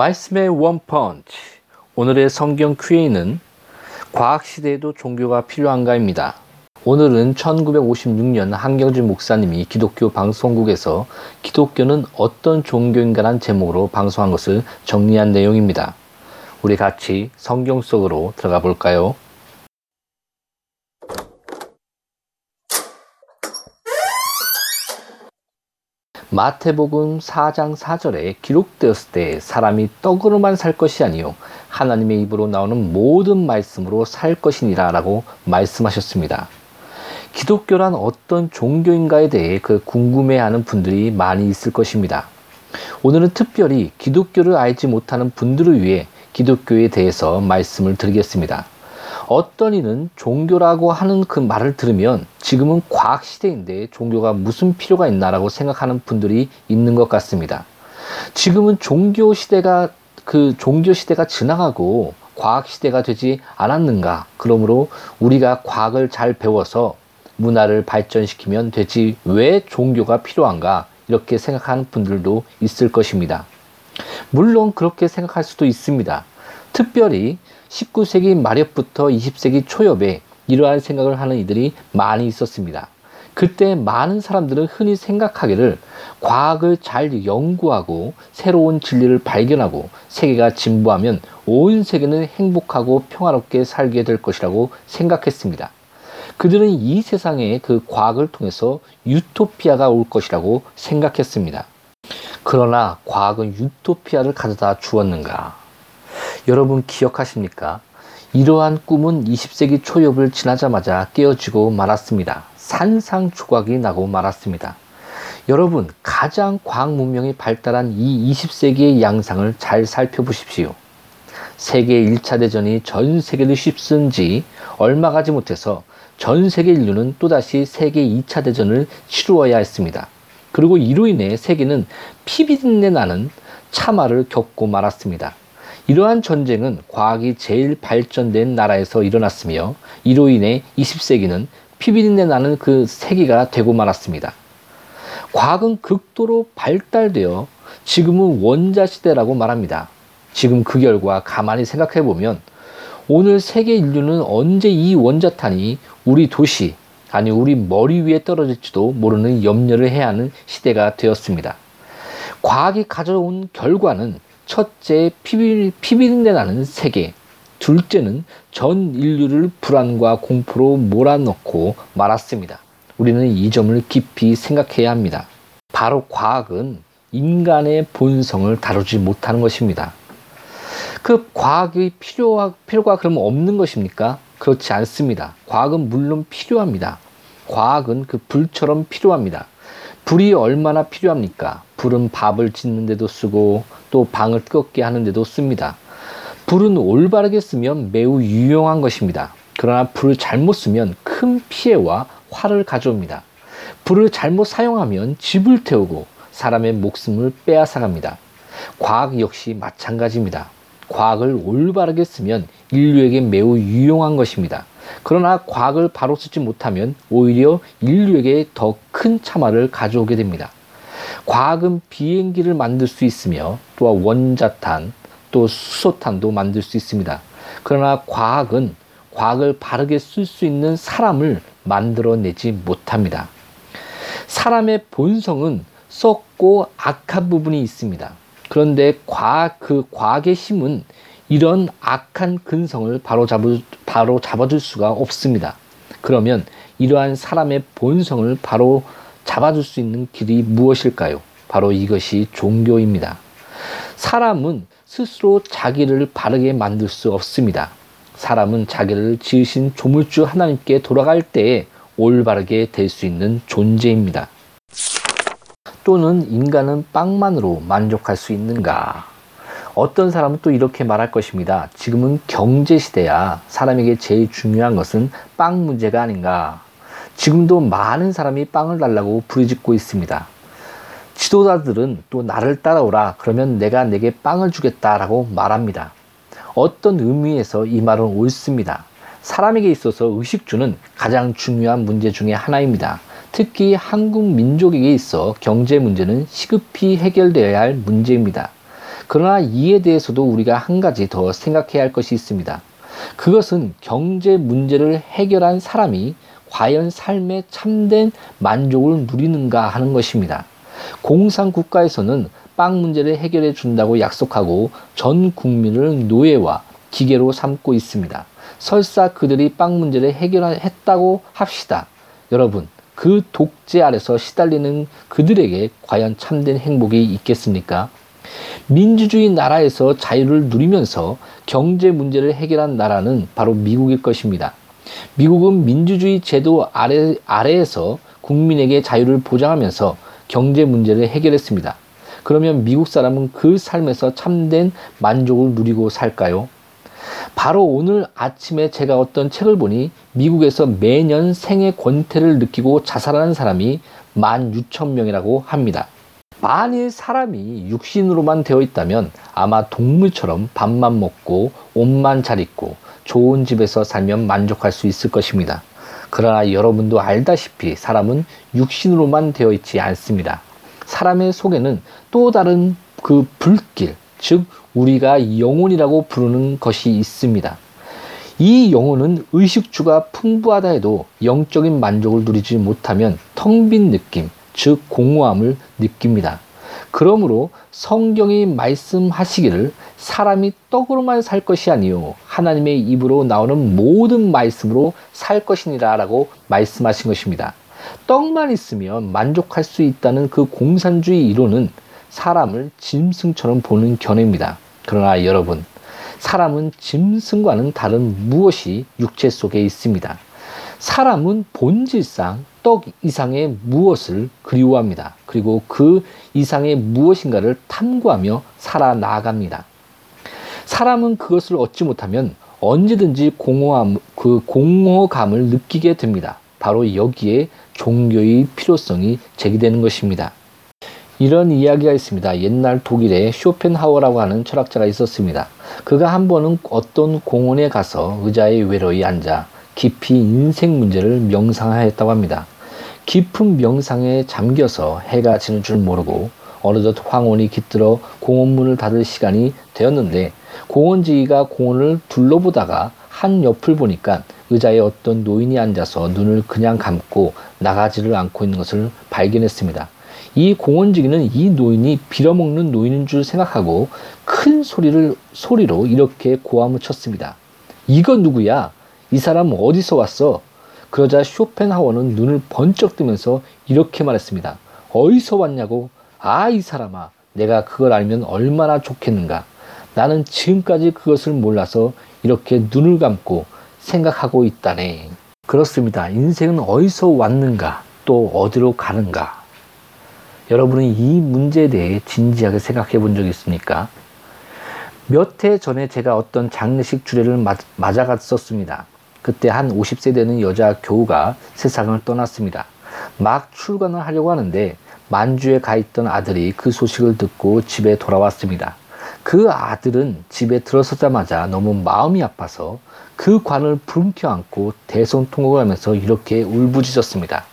말씀의 원펀치. 오늘의 성경 큐에는 과학시대에도 종교가 필요한가입니다. 오늘은 1956년 한경준 목사님이 기독교 방송국에서 기독교는 어떤 종교인가란 제목으로 방송한 것을 정리한 내용입니다. 우리 같이 성경 속으로 들어가 볼까요? 마태복음 4장 4절에 기록되었을 때 사람이 떡으로만 살 것이 아니요 하나님의 입으로 나오는 모든 말씀으로 살 것이니라 라고 말씀하셨습니다. 기독교란 어떤 종교인가에 대해 그 궁금해하는 분들이 많이 있을 것입니다. 오늘은 특별히 기독교를 알지 못하는 분들을 위해 기독교에 대해서 말씀을 드리겠습니다. 어떤 이는 종교라고 하는 그 말을 들으면 지금은 과학 시대인데 종교가 무슨 필요가 있나라고 생각하는 분들이 있는 것 같습니다. 지금은 종교 시대가 그 종교 시대가 지나가고 과학 시대가 되지 않았는가? 그러므로 우리가 과학을 잘 배워서 문화를 발전시키면 되지 왜 종교가 필요한가? 이렇게 생각하는 분들도 있을 것입니다. 물론 그렇게 생각할 수도 있습니다. 특별히 19세기 말엽부터 20세기 초엽에 이러한 생각을 하는 이들이 많이 있었습니다. 그때 많은 사람들은 흔히 생각하기를 과학을 잘 연구하고 새로운 진리를 발견하고 세계가 진보하면 온 세계는 행복하고 평화롭게 살게 될 것이라고 생각했습니다. 그들은 이 세상에 그 과학을 통해서 유토피아가 올 것이라고 생각했습니다. 그러나 과학은 유토피아를 가져다 주었는가? 여러분 기억하십니까? 이러한 꿈은 20세기 초엽을 지나자마자 깨어지고 말았습니다. 산상조각이 나고 말았습니다. 여러분, 가장 과학 문명이 발달한 이 20세기의 양상을 잘 살펴보십시오. 세계 1차 대전이 전 세계를 휩쓴 지 얼마 가지 못해서 전 세계 인류는 또다시 세계 2차 대전을 치루어야 했습니다. 그리고 이로 인해 세계는 피비린내 나는 참화를 겪고 말았습니다. 이러한 전쟁은 과학이 제일 발전된 나라에서 일어났으며 이로 인해 20세기는 피비린내 나는 그 세기가 되고 말았습니다. 과학은 극도로 발달되어 지금은 원자 시대라고 말합니다. 지금 그 결과 가만히 생각해 보면 오늘 세계 인류는 언제 이 원자탄이 우리 도시 아니 우리 머리 위에 떨어질지도 모르는 염려를 해야 하는 시대가 되었습니다. 과학이 가져온 결과는 첫째 피비, 피비린내 나는 세계, 둘째는 전 인류를 불안과 공포로 몰아넣고 말았습니다. 우리는 이 점을 깊이 생각해야 합니다. 바로 과학은 인간의 본성을 다루지 못하는 것입니다. 그 과학이 필요하, 필요가 그러면 없는 것입니까? 그렇지 않습니다. 과학은 물론 필요합니다. 과학은 그 불처럼 필요합니다. 불이 얼마나 필요합니까? 불은 밥을 짓는데도 쓰고 또 방을 뜨겁게 하는데도 씁니다. 불은 올바르게 쓰면 매우 유용한 것입니다. 그러나 불을 잘못 쓰면 큰 피해와 화를 가져옵니다. 불을 잘못 사용하면 집을 태우고 사람의 목숨을 빼앗아갑니다. 과학 역시 마찬가지입니다. 과학을 올바르게 쓰면 인류에게 매우 유용한 것입니다. 그러나 과학을 바로 쓰지 못하면 오히려 인류에게 더 큰 참화를 가져오게 됩니다. 과학은 비행기를 만들 수 있으며 또한 원자탄, 또 수소탄도 만들 수 있습니다. 그러나 과학은 과학을 바르게 쓸 수 있는 사람을 만들어내지 못합니다. 사람의 본성은 썩고 악한 부분이 있습니다. 그런데 과학, 그 과학의 힘은 이런 악한 근성을 바로 잡을, 바로 잡아줄 수가 없습니다. 그러면 이러한 사람의 본성을 바로 잡아줄 수 있는 길이 무엇일까요? 바로 이것이 종교입니다. 사람은 스스로 자기를 바르게 만들 수 없습니다. 사람은 자기를 지으신 조물주 하나님께 돌아갈 때에 올바르게 될 수 있는 존재입니다. 또는 인간은 빵만으로 만족할 수 있는가? 어떤 사람은 또 이렇게 말할 것입니다. 지금은 경제 시대야. 사람에게 제일 중요한 것은 빵 문제가 아닌가? 지금도 많은 사람이 빵을 달라고 부르짖고 있습니다. 지도자들은 또 나를 따라오라 그러면 내가 내게 빵을 주겠다라고 말합니다. 어떤 의미에서 이 말은 옳습니다. 사람에게 있어서 의식주는 가장 중요한 문제 중의 하나입니다. 특히 한국 민족에게 있어 경제 문제는 시급히 해결되어야 할 문제입니다. 그러나 이에 대해서도 우리가 한 가지 더 생각해야 할 것이 있습니다. 그것은 경제 문제를 해결한 사람이 과연 삶의 참된 만족을 누리는가 하는 것입니다. 공산 국가에서는 빵 문제를 해결해 준다고 약속하고 전 국민을 노예와 기계로 삼고 있습니다. 설사 그들이 빵 문제를 해결했다고 합시다. 여러분, 그 독재 아래서 시달리는 그들에게 과연 참된 행복이 있겠습니까? 민주주의 나라에서 자유를 누리면서 경제 문제를 해결한 나라는 바로 미국일 것입니다. 미국은 민주주의 제도 아래, 아래에서 국민에게 자유를 보장하면서 경제 문제를 해결했습니다. 그러면 미국 사람은 그 삶에서 참된 만족을 누리고 살까요? 바로 오늘 아침에 제가 어떤 책을 보니 미국에서 매년 생애 권태를 느끼고 자살하는 사람이 16,000명이라고 합니다. 만일 사람이 육신으로만 되어 있다면 아마 동물처럼 밥만 먹고 옷만 잘 입고 좋은 집에서 살면 만족할 수 있을 것입니다. 그러나 여러분도 알다시피 사람은 육신으로만 되어 있지 않습니다. 사람의 속에는 또 다른 그 불길, 즉 우리가 영혼이라고 부르는 것이 있습니다. 이 영혼은 의식주가 풍부하다 해도 영적인 만족을 누리지 못하면 텅 빈 느낌, 즉 공허함을 느낍니다. 그러므로 성경이 말씀하시기를 사람이 떡으로만 살 것이 아니요 하나님의 입으로 나오는 모든 말씀으로 살 것이니라라고 말씀하신 것입니다. 떡만 있으면 만족할 수 있다는 그 공산주의 이론은 사람을 짐승처럼 보는 견해입니다. 그러나 여러분, 사람은 짐승과는 다른 무엇이 육체 속에 있습니다. 사람은 본질상 떡 이상의 무엇을 그리워합니다. 그리고 그 이상의 무엇인가를 탐구하며 살아나갑니다. 사람은 그것을 얻지 못하면 언제든지 공허함, 그 공허감을 느끼게 됩니다. 바로 여기에 종교의 필요성이 제기되는 것입니다. 이런 이야기가 있습니다. 옛날 독일에 쇼펜하워라고 하는 철학자가 있었습니다. 그가 한 번은 어떤 공원에 가서 의자에 외로이 앉아 깊이 인생 문제를 명상하였다고 합니다. 깊은 명상에 잠겨서 해가 지는 줄 모르고 어느덧 황혼이 깃들어 공원문을 닫을 시간이 되었는데 공원지기가 공원을 둘러보다가 한 옆을 보니까 의자에 어떤 노인이 앉아서 눈을 그냥 감고 나가지를 않고 있는 것을 발견했습니다. 이 공원지기는 이 노인이 빌어먹는 노인인 줄 생각하고 큰 소리를 소리로 이렇게 고함을 쳤습니다. 이거 누구야? 이 사람 어디서 왔어? 그러자 쇼펜하워는 눈을 번쩍 뜨면서 이렇게 말했습니다. 어디서 왔냐고? 아, 이 사람아. 내가 그걸 알면 얼마나 좋겠는가. 나는 지금까지 그것을 몰라서 이렇게 눈을 감고 생각하고 있다네. 그렇습니다. 인생은 어디서 왔는가? 또 어디로 가는가? 여러분은 이 문제에 대해 진지하게 생각해 본 적 있습니까? 몇 해 전에 제가 어떤 장례식 주례를 맞아갔었습니다. 그때 한 50세 되는 여자 교우가 세상을 떠났습니다. 막 출근을 하려고 하는데 만주에 가 있던 아들이 그 소식을 듣고 집에 돌아왔습니다. 그 아들은 집에 들어서자마자 너무 마음이 아파서 그 관을 불켜 안고 대성통곡을 하면서 이렇게 울부짖었습니다.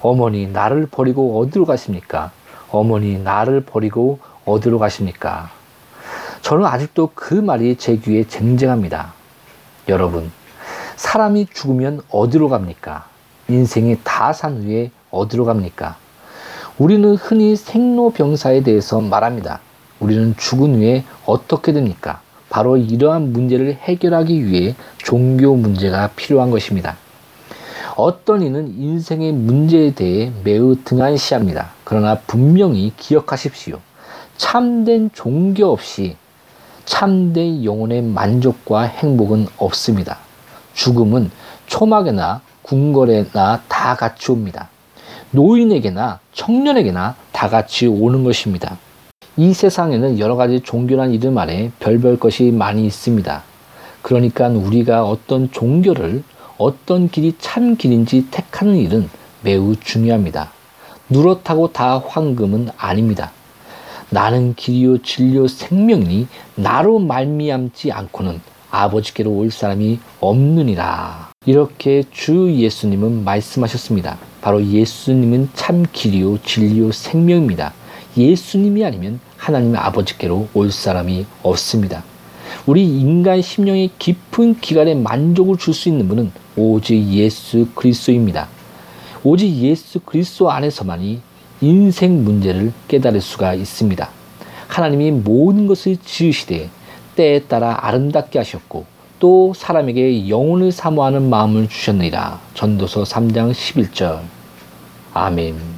어머니, 나를 버리고 어디로 가십니까? 어머니, 나를 버리고 어디로 가십니까? 저는 아직도 그 말이 제 귀에 쟁쟁합니다. 여러분, 사람이 죽으면 어디로 갑니까? 인생이 다 산 후에 어디로 갑니까? 우리는 흔히 생로병사에 대해서 말합니다. 우리는 죽은 후에 어떻게 됩니까? 바로 이러한 문제를 해결하기 위해 종교 문제가 필요한 것입니다. 어떤 이는 인생의 문제에 대해 매우 등한시합니다. 그러나 분명히 기억하십시오. 참된 종교 없이 참된 영혼의 만족과 행복은 없습니다. 죽음은 초막에나 궁궐에나 다 같이 옵니다. 노인에게나 청년에게나 다 같이 오는 것입니다. 이 세상에는 여러 가지 종교란 이름 아래 별별 것이 많이 있습니다. 그러니까 우리가 어떤 종교를 어떤 길이 참 길인지 택하는 일은 매우 중요합니다. 누렇다고 다 황금은 아닙니다. 나는 길이요 진리요 생명이니 나로 말미암지 않고는 아버지께로 올 사람이 없느니라. 이렇게 주 예수님은 말씀하셨습니다. 바로 예수님은 참 길이요 진리요 생명입니다. 예수님이 아니면 하나님 아버지께로 올 사람이 없습니다. 우리 인간 심령의 깊은 기간에 만족을 줄 수 있는 분은 오직 예수 그리스도입니다. 오직 예수 그리스도 안에서만이 인생 문제를 깨달을 수가 있습니다. 하나님이 모든 것을 지으시되 때에 따라 아름답게 하셨고 또 사람에게 영혼을 사모하는 마음을 주셨느니라. 전도서 3장 11절. 아멘.